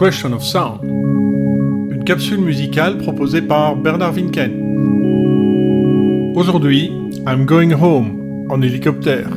Question of Sound, une capsule musicale proposée par Bernard Winken. Aujourd'hui, I'm Going Home en hélicoptère.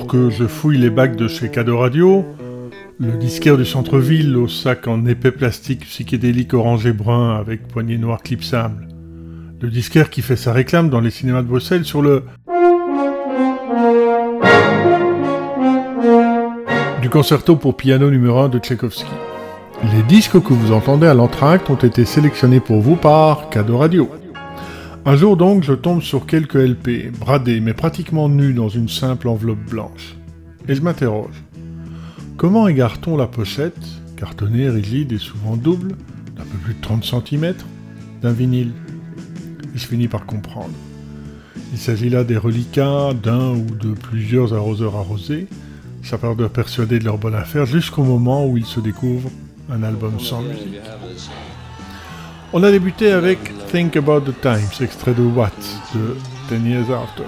Que je fouille les bacs de chez Cadeau Radio, le disquaire du centre-ville au sac en épais plastique psychédélique orange et brun avec poignée noire clipsable. Le disquaire qui fait sa réclame dans les cinémas de Bruxelles sur le du concerto pour piano numéro 1 de Tchaïkovski. Les disques que vous entendez à l'entracte ont été sélectionnés pour vous par Cadeau Radio. Un jour donc, je tombe sur quelques LP, bradés mais pratiquement nus dans une simple enveloppe blanche. Et je m'interroge. Comment égare-t-on la pochette, cartonnée, rigide et souvent double, d'un peu plus de 30 cm, d'un vinyle? Et je finis par comprendre. Il s'agit là des reliquats d'un ou de plusieurs arroseurs arrosés, de persuadés de leur bonne affaire jusqu'au moment où ils se découvrent un album sans musique. On a débuté avec Think About the Times, extrait de What, de Ten Years After.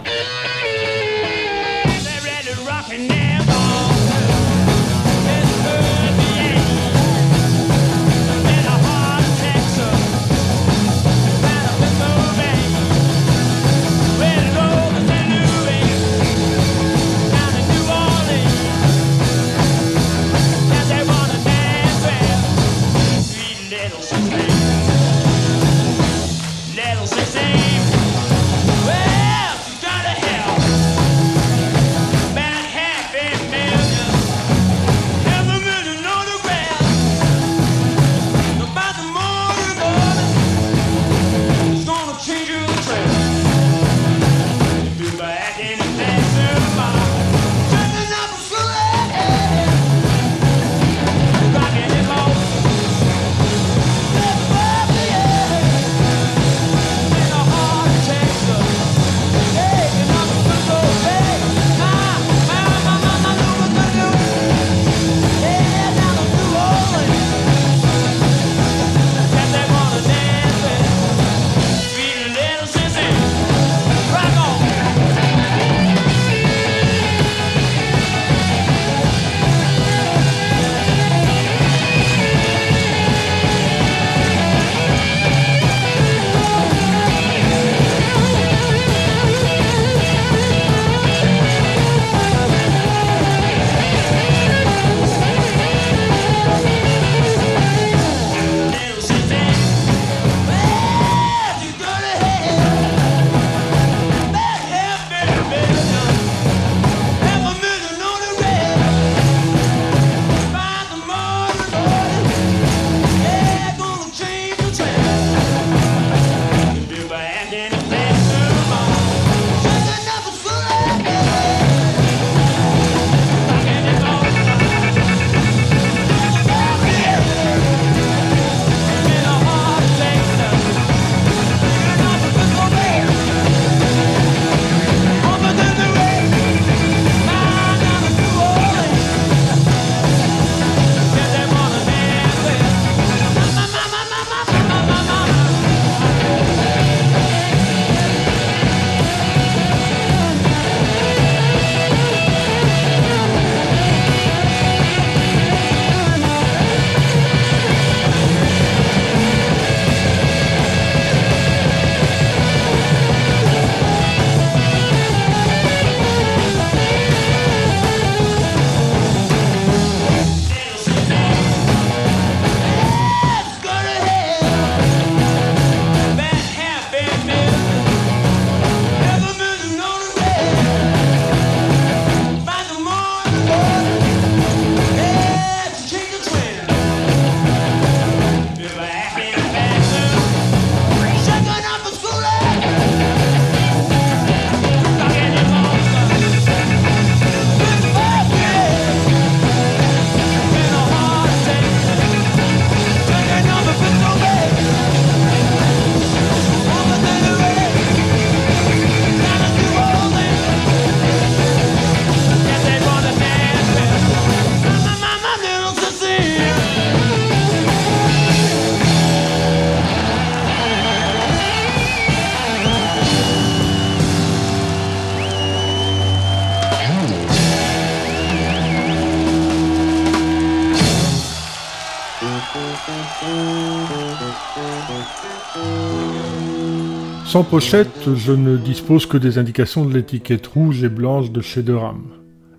Sans pochette, je ne dispose que des indications de l'étiquette rouge et blanche de chez Durham.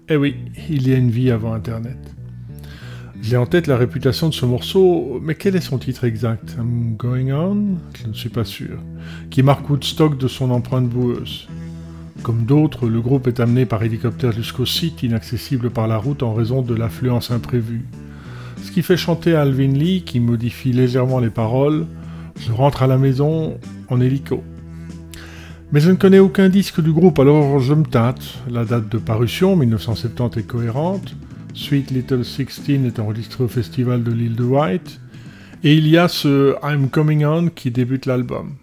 Eh oui, il y a une vie avant Internet. J'ai en tête la réputation de ce morceau, mais quel est son titre exact? I'm Going On? Je ne suis pas sûr. Qui marque Woodstock de son empreinte boueuse. Comme d'autres, le groupe est amené par hélicoptère jusqu'au site, inaccessible par la route en raison de l'affluence imprévue. Ce qui fait chanter Alvin Lee, qui modifie légèrement les paroles Je rentre à la maison en hélico. Mais je ne connais aucun disque du groupe, alors je me tâte. La date de parution, 1970, est cohérente. Sweet Little Sixteen est enregistré au festival de l'île de White. Et il y a ce I'm Coming On qui débute l'album.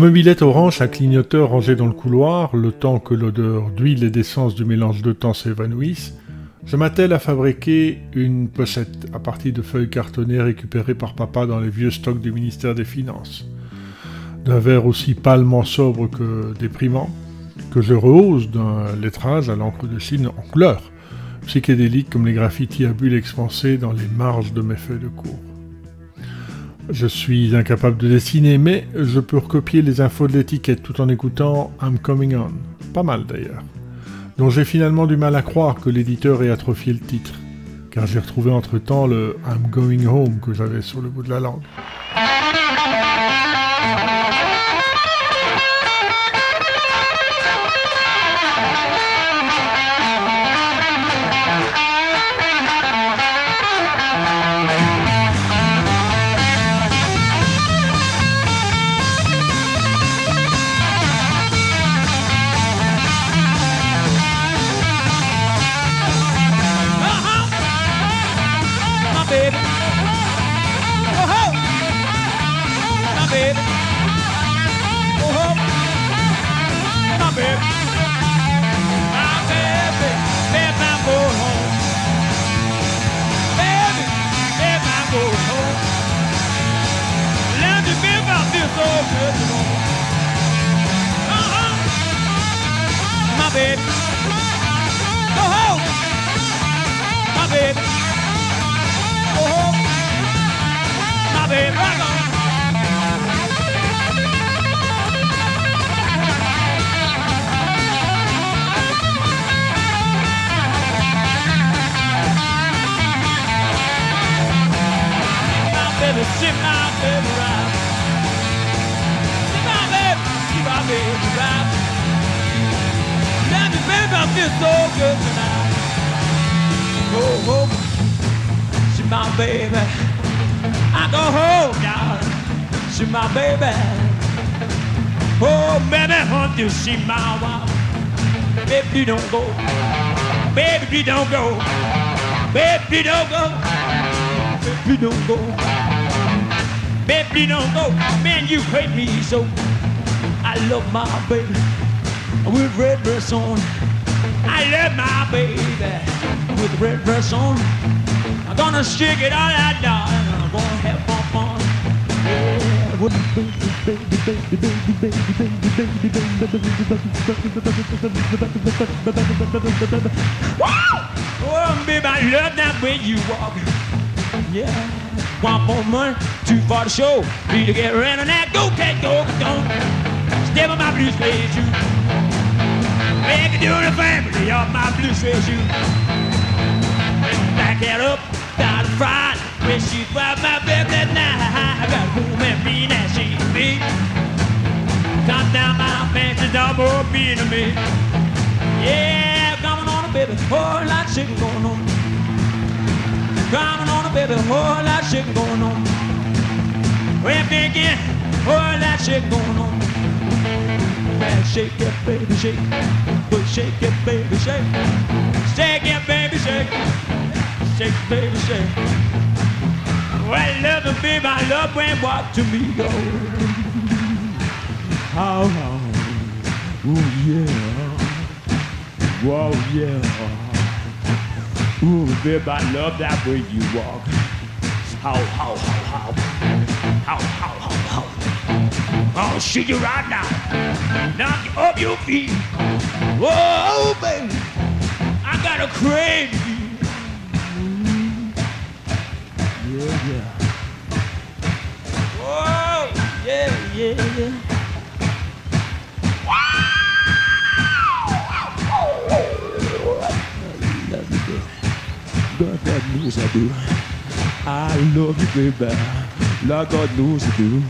Mobilette orange à clignoteur rangée dans le couloir, le temps que l'odeur d'huile et d'essence du mélange de temps s'évanouisse, je m'attelle à fabriquer une pochette à partir de feuilles cartonnées récupérées par papa dans les vieux stocks du ministère des Finances. D'un verre aussi pâlement sobre que déprimant, que je rehausse d'un lettrage à l'encre de Chine en couleur, psychédélique comme les graffitis à bulles expansés dans les marges de mes feuilles de cours. Je suis incapable de dessiner, mais je peux recopier les infos de l'étiquette tout en écoutant I'm Coming On. Pas mal d'ailleurs. Dont j'ai finalement du mal à croire que l'éditeur ait atrophié le titre, car j'ai retrouvé entre-temps le I'm Going Home que j'avais sur le bout de la langue. She my wife, Baby, you don't go. Baby, you don't go. Baby, you don't go. Baby, you don't go. Baby, you don't go. Man, you hate me so. I love my baby. With red dress on. I love my baby. With red dress on. I'm gonna stick it all out, darling. I'm gonna have fun, fun. Yeah, with my. Oh, baby, I love that way you walk. Yeah. One for money, two for the show. Be to get ready on that. Go, cat, go, go. Step on my blue suede shoe. Make it do the family of my blue suede shoe. Back that up a fright when she fight my baby night. Double being to me. Yeah, coming on a baby, whole lot of shit going on. Coming on a baby, whole lot of shit going on. When begin, whole lot of shit going on. Man, shake it, baby, shake. But shake it, baby, shake. Shake it, baby, shake shake, baby, shake. Well, love and baby, I love when walk to me go. How, how, ooh, yeah. Whoa, yeah. Ooh, baby, I love that way you walk. How, how, how, how. How, how, how, how. Oh, I'll shoot you right now. Knock you off your feet. Whoa, baby. I got a crazy Yeah yeah. Whoa, yeah, yeah, yeah. Knows I do. I love you, baby. Lord God knows I do.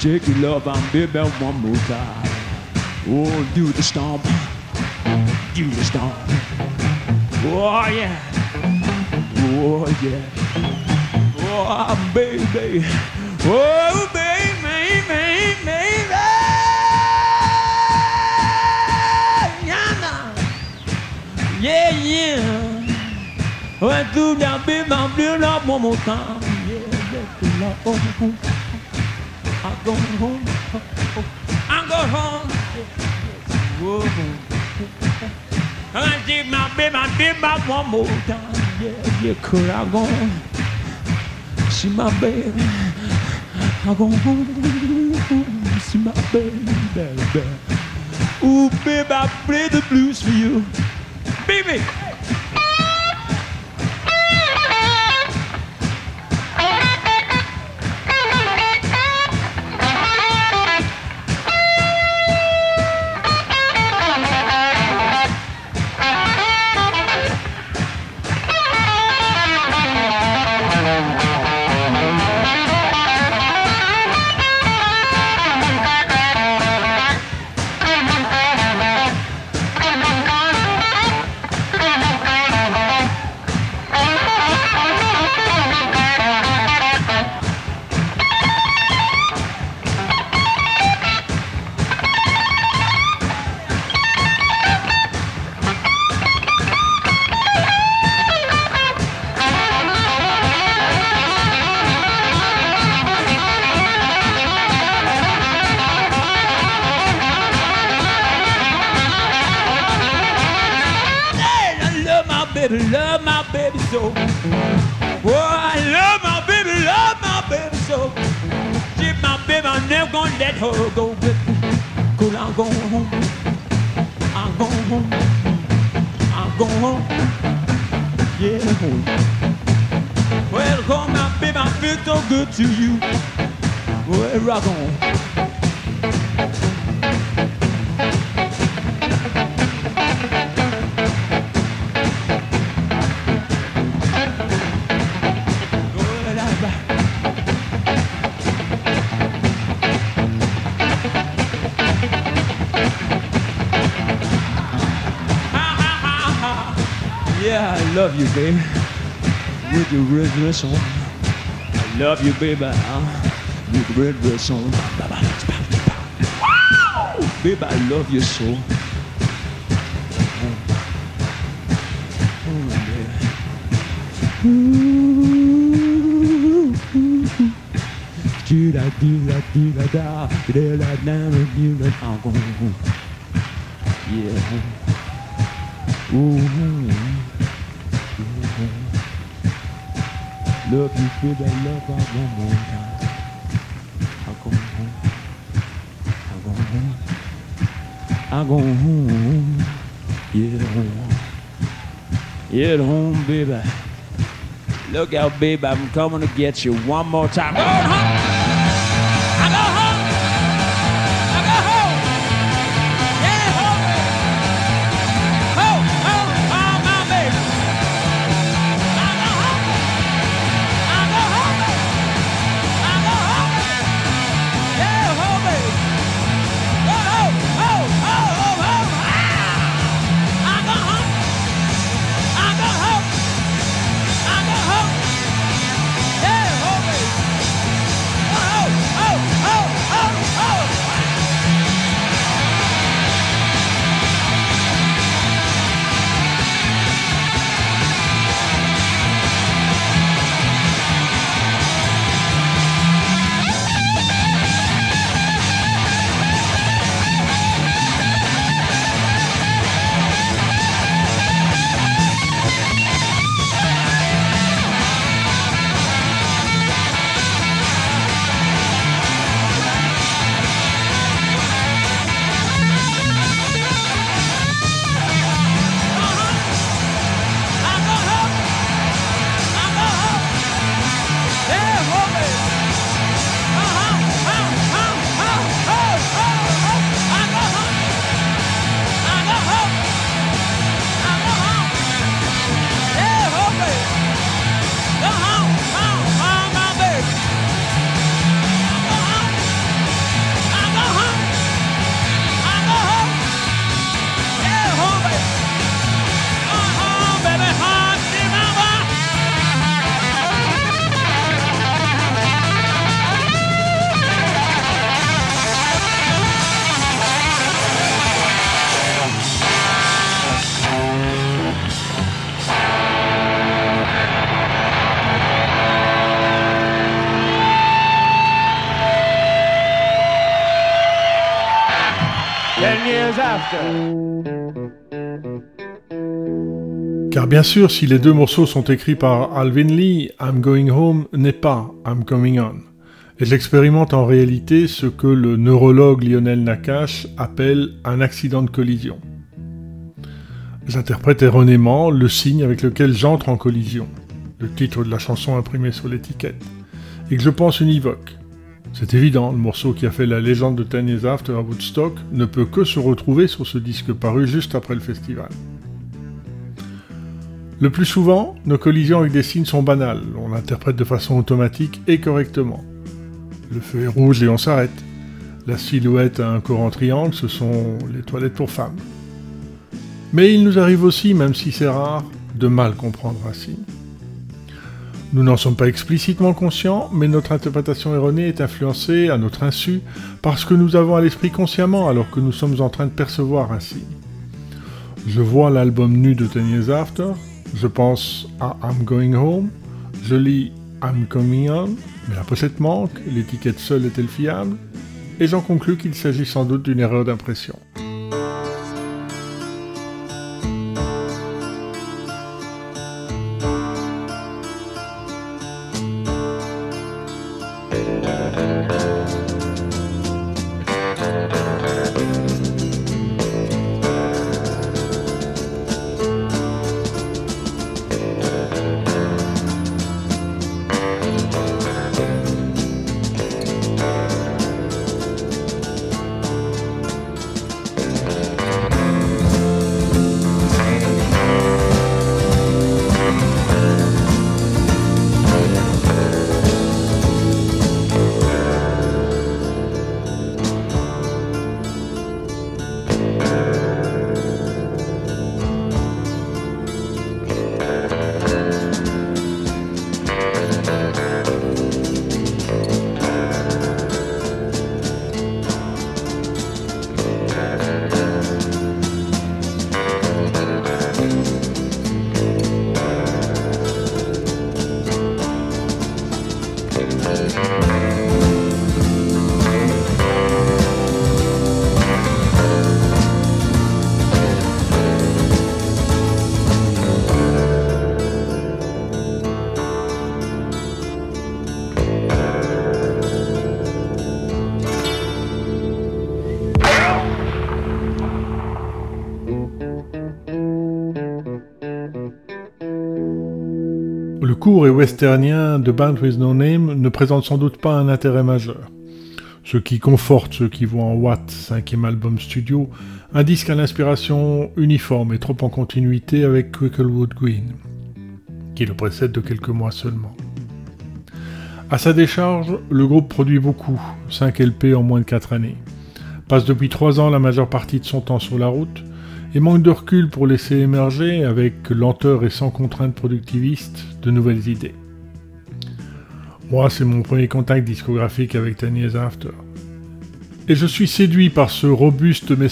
Take your love and baby one more time. Oh, do the stomp. Do the stomp. Oh, yeah. Oh, yeah. Oh, baby. Oh, baby, baby, baby. Yeah, yeah. Went through that big mountain up one more time. Yeah, let the Lord home. I'm going home. I'm going home. Whoa. I did my baby, I did my one more time. Yeah, yeah, could I go on? see my baby. I go home, see my baby, baby. Ooh, baby, I play the blues for you. Baby, love you, baby. With your red dress on. I love you, baby. With the red dress on. Baby, I love you so. Oh, baby. Love you, feel that love I one more time. I'm going home. I'm going home. I'm going home. Yeah, home. Yeah, home, baby. Look out, baby, I'm coming to get you one more time. Home. Bien sûr, si les deux morceaux sont écrits par Alvin Lee, I'm Going Home n'est pas I'm Coming On. Et j'expérimente en réalité ce que le neurologue Lionel Nakache appelle un accident de collision. J'interprète erronément le signe avec lequel j'entre en collision, le titre de la chanson imprimé sur l'étiquette, et que je pense univoque. C'est évident, le morceau qui a fait la légende de Ten Years After à Woodstock ne peut que se retrouver sur ce disque paru juste après le festival. Le plus souvent, nos collisions avec des signes sont banales, on l'interprète de façon automatique et correctement. Le feu est rouge et on s'arrête. La silhouette a un corps en triangle, ce sont les toilettes pour femmes. Mais il nous arrive aussi, même si c'est rare, de mal comprendre un signe. Nous n'en sommes pas explicitement conscients, mais notre interprétation erronée est influencée à notre insu par ce que nous avons à l'esprit consciemment alors que nous sommes en train de percevoir un signe. Je vois l'album nu de Ten Years After, je pense à I'm Going Home, je lis I'm Coming On, mais la pochette manque, l'étiquette seule est-elle fiable? Et j'en conclus qu'il s'agit sans doute d'une erreur d'impression. Court et westernien de Band With No Name ne présente sans doute pas un intérêt majeur. Ce qui conforte ceux qui voient en Watt, cinquième album studio, un disque à l'inspiration uniforme et trop en continuité avec Cricklewood Green, qui le précède de quelques mois seulement. À sa décharge, le groupe produit beaucoup, 5 LP en moins de 4 années, passe depuis 3 ans la majeure partie de son temps sur la route, et manque de recul pour laisser émerger, avec lenteur et sans contrainte productiviste, de nouvelles idées. Moi, c'est mon premier contact discographique avec Tiny After. Et je suis séduit par ce robuste mais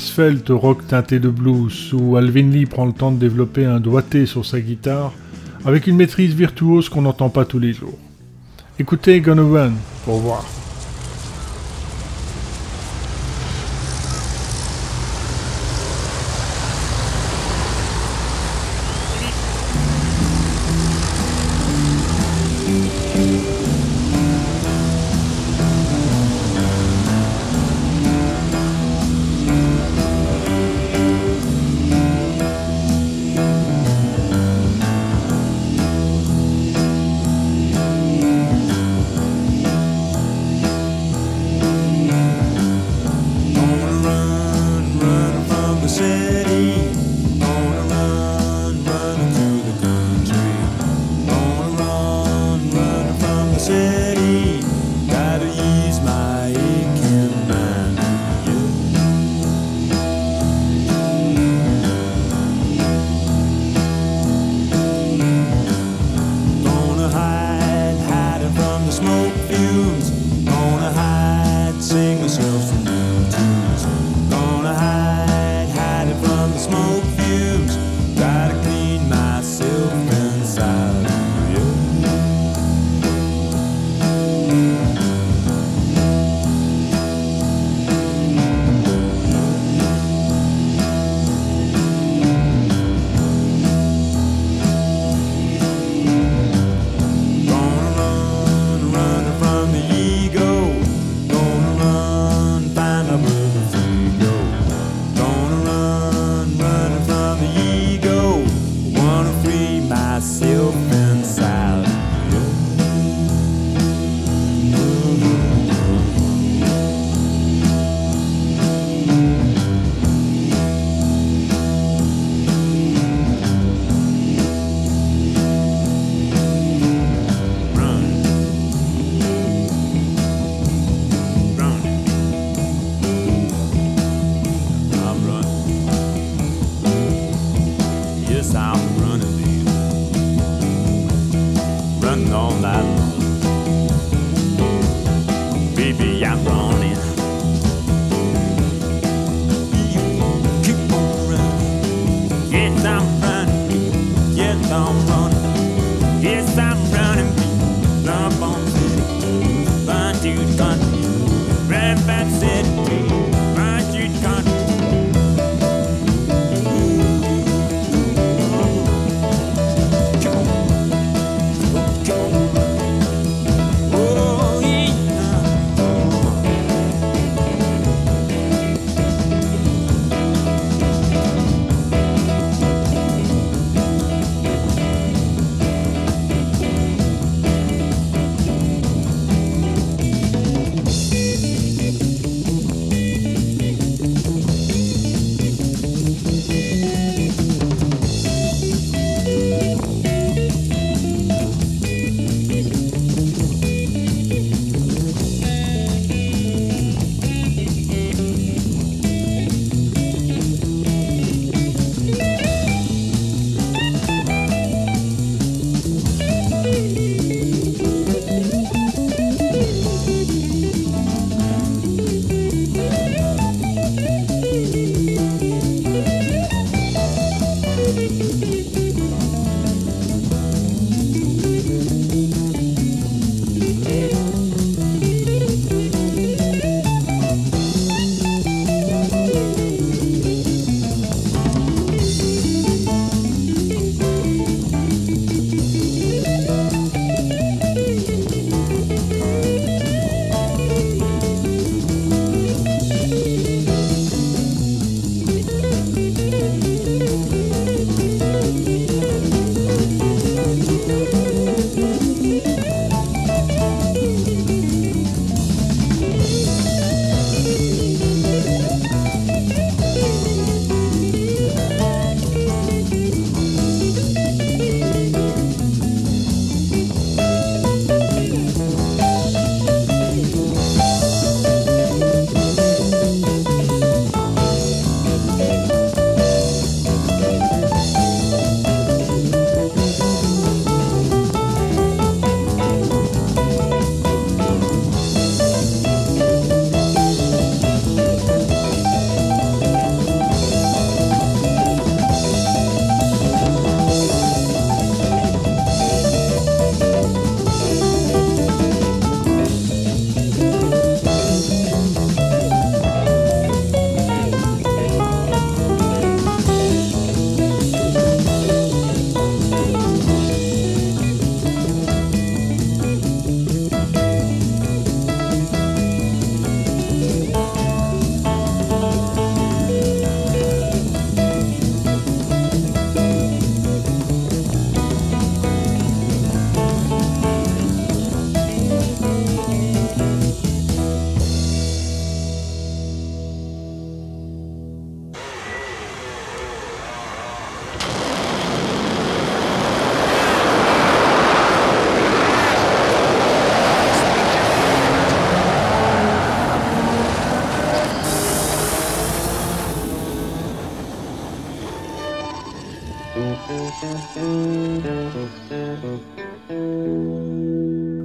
rock teinté de blues, où Alvin Lee prend le temps de développer un doigté sur sa guitare, avec une maîtrise virtuose qu'on n'entend pas tous les jours. Écoutez Gonna Run pour voir. sin.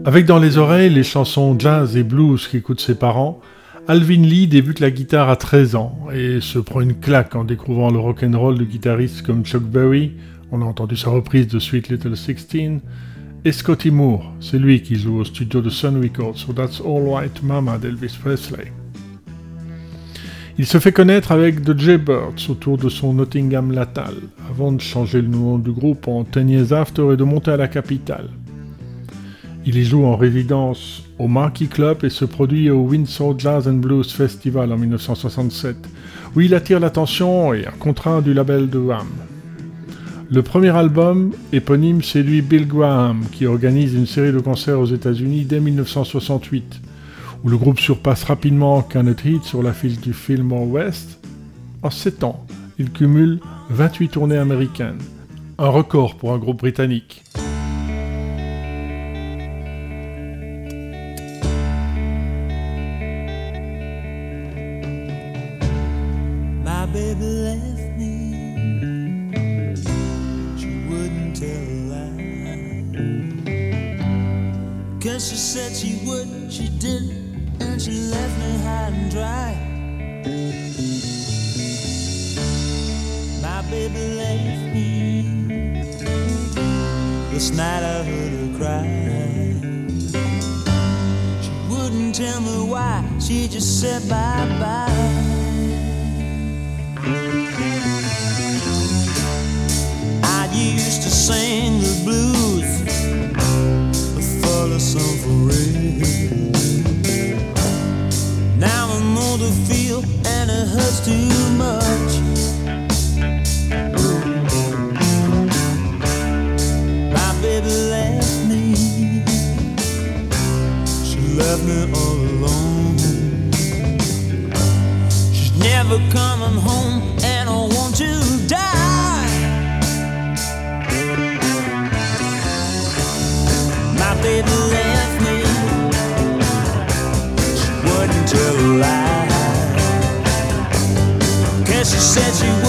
Avec dans les oreilles les chansons jazz et blues qu'écoutent ses parents, Alvin Lee débute la guitare à 13 ans et se prend une claque en découvrant le rock'n'roll de guitaristes comme Chuck Berry, on a entendu sa reprise de Sweet Little Sixteen, et Scotty Moore, c'est lui qui joue au studio de Sun Records sur That's All Right Mama d'Elvis Presley. Il se fait connaître avec The Jaybirds autour de son Nottingham natal, avant de changer le nom du groupe en Ten Years After et de monter à la capitale. Il y joue en résidence au Marquis Club et se produit au Windsor Jazz and Blues Festival en 1967, où il attire l'attention et un contrat du label de Wham. Le premier album éponyme séduit Bill Graham, qui organise une série de concerts aux États-Unis dès 1968, où le groupe surpasse rapidement Kenneth Heat sur la file du Fillmore West. En 7 ans, il cumule 28 tournées américaines, un record pour un groupe britannique. said you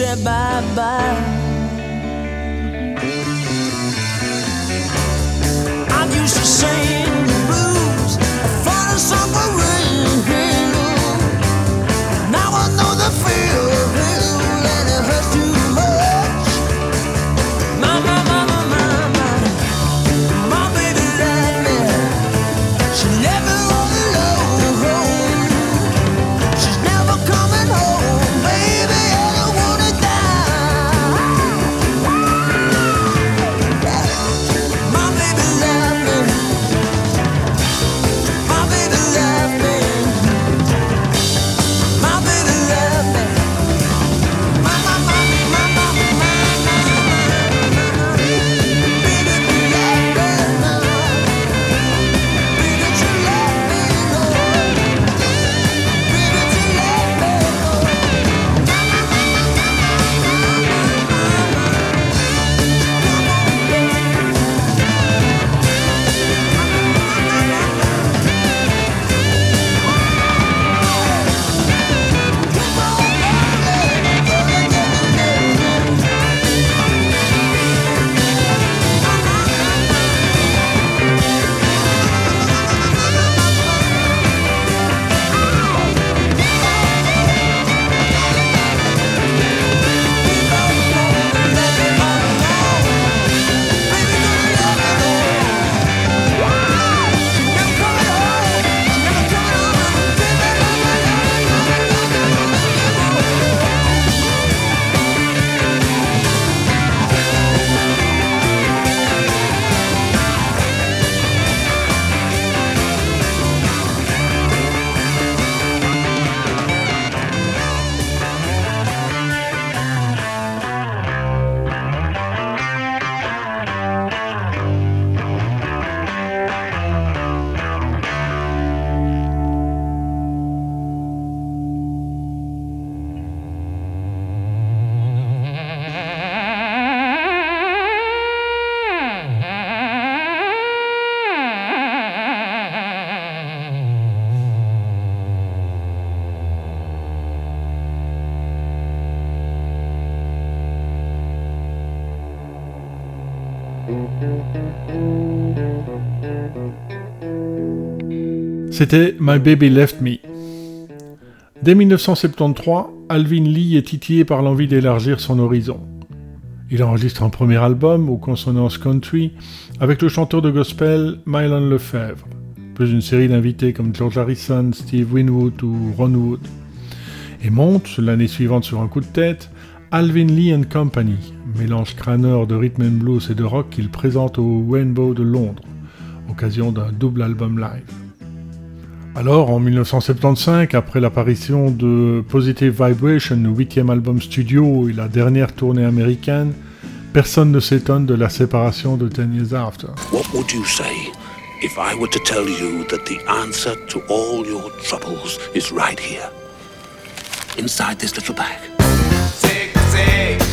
said bye bye. C'était My Baby Left Me. Dès 1973, Alvin Lee est titillé par l'envie d'élargir son horizon. Il enregistre un premier album aux consonances country avec le chanteur de gospel Mylon Lefebvre, plus une série d'invités comme George Harrison, Steve Winwood ou Ron Wood, et monte l'année suivante sur un coup de tête Alvin Lee and Company, mélange crâneur de rhythm and blues et de rock qu'il présente au Rainbow de Londres, occasion d'un double album live. Alors, en 1975, après l'apparition de Positive Vibration, le huitième album studio et la dernière tournée américaine, personne ne s'étonne de la séparation de Ten Years After. What would you say if I were to tell you that the answer to all your troubles is right here, inside this little bag? Zig, zig.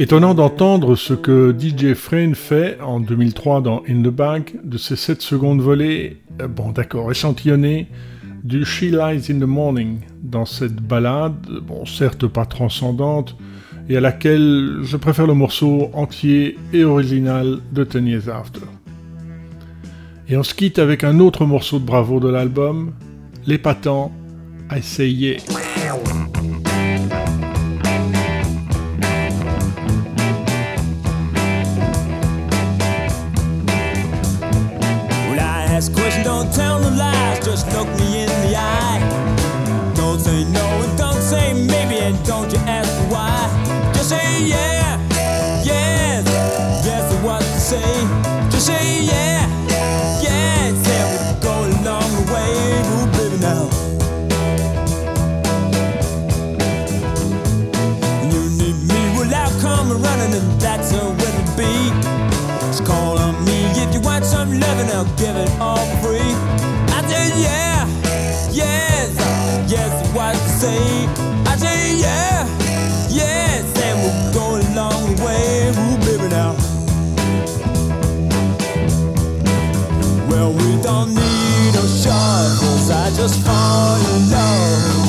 Étonnant d'entendre ce que DJ Frayne fait en 2003 dans In the Bag de ces 7 secondes volées, euh, bon d'accord, échantillonnées, du She Lies in the Morning dans cette balade, bon certes pas transcendante, et à laquelle je préfère le morceau entier et original de Ten Years After. Et on se quitte avec un autre morceau de bravo de l'album, l'épatant I Say. Tell no lies, just look me in the eye. Don't say no and don't say maybe, and don't you ask why. Just say yeah, yes, yes, is what to say. Just say yeah, yeah, say we go along the way, ooh, baby now. When you need me, well, I'll come running, and that's the way to be. Just call on me living and giving all free. I just for your love.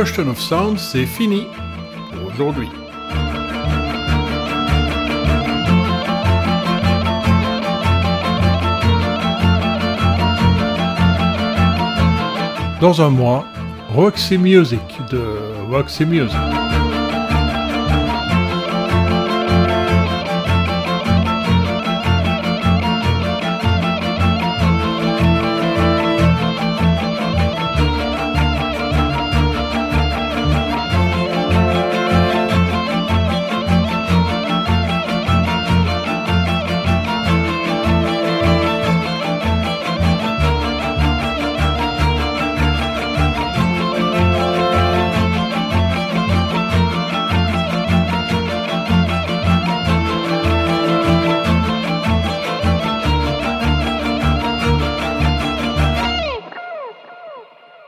Question of Sound, c'est fini pour aujourd'hui. Dans un mois, Roxy Music de Roxy Music.